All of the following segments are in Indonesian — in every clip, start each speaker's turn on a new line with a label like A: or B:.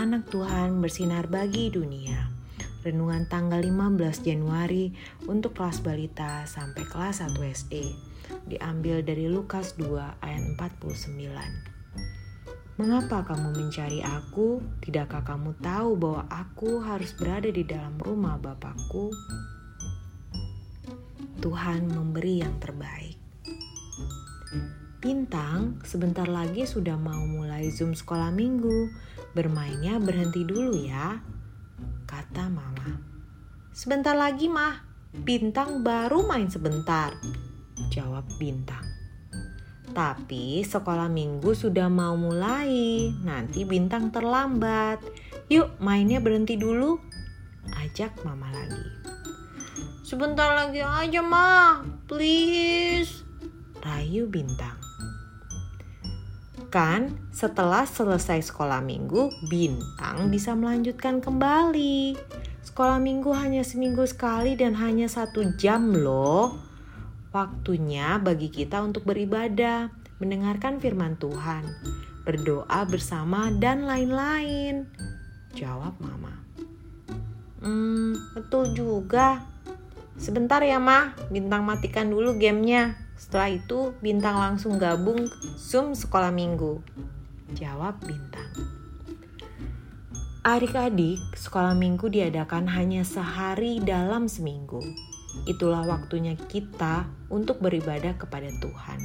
A: anak Tuhan bersinar bagi dunia. Renungan tanggal 15 Januari untuk kelas balita sampai kelas 1 SD. Diambil dari Lukas 2 ayat 49. Mengapa kamu mencari aku? Tidakkah kamu tahu bahwa aku harus berada di dalam rumah Bapakku? Tuhan memberi yang terbaik. Bintang, sebentar lagi sudah mau mulai Zoom sekolah minggu. Bermainnya berhenti dulu ya, kata Mama. Sebentar lagi, Mah. Bintang baru main sebentar, jawab Bintang. Tapi sekolah minggu sudah mau mulai, nanti Bintang terlambat. Yuk mainnya berhenti dulu, ajak Mama lagi. Sebentar lagi aja, Mah. Please. Rayu Bintang. Kan setelah selesai sekolah minggu, Bintang bisa melanjutkan kembali. Sekolah minggu hanya seminggu sekali dan hanya satu jam loh. Waktunya bagi kita untuk beribadah, mendengarkan firman Tuhan, berdoa bersama, dan lain-lain. Jawab Mama. Hmm, betul juga. Sebentar ya, Mah. Bintang matikan dulu gamenya. Setelah itu, Bintang langsung gabung Zoom sekolah minggu. Jawab Bintang. Adik-adik, sekolah minggu diadakan hanya sehari dalam seminggu. Itulah waktunya kita untuk beribadah kepada Tuhan.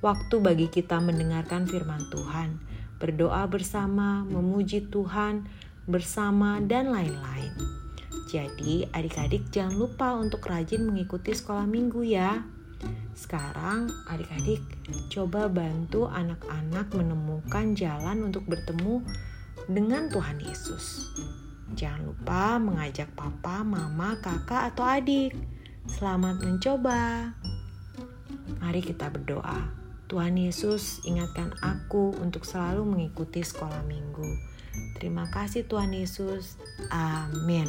A: Waktu bagi kita mendengarkan firman Tuhan, berdoa bersama, memuji Tuhan bersama, dan lain-lain. Jadi, adik-adik jangan lupa untuk rajin mengikuti sekolah minggu ya. Sekarang adik-adik coba bantu anak-anak menemukan jalan untuk bertemu dengan Tuhan Yesus. Jangan lupa mengajak papa, mama, kakak, atau adik. Selamat mencoba. Mari kita berdoa. Tuhan Yesus, ingatkan aku untuk selalu mengikuti sekolah minggu. Terima kasih Tuhan Yesus. Amin.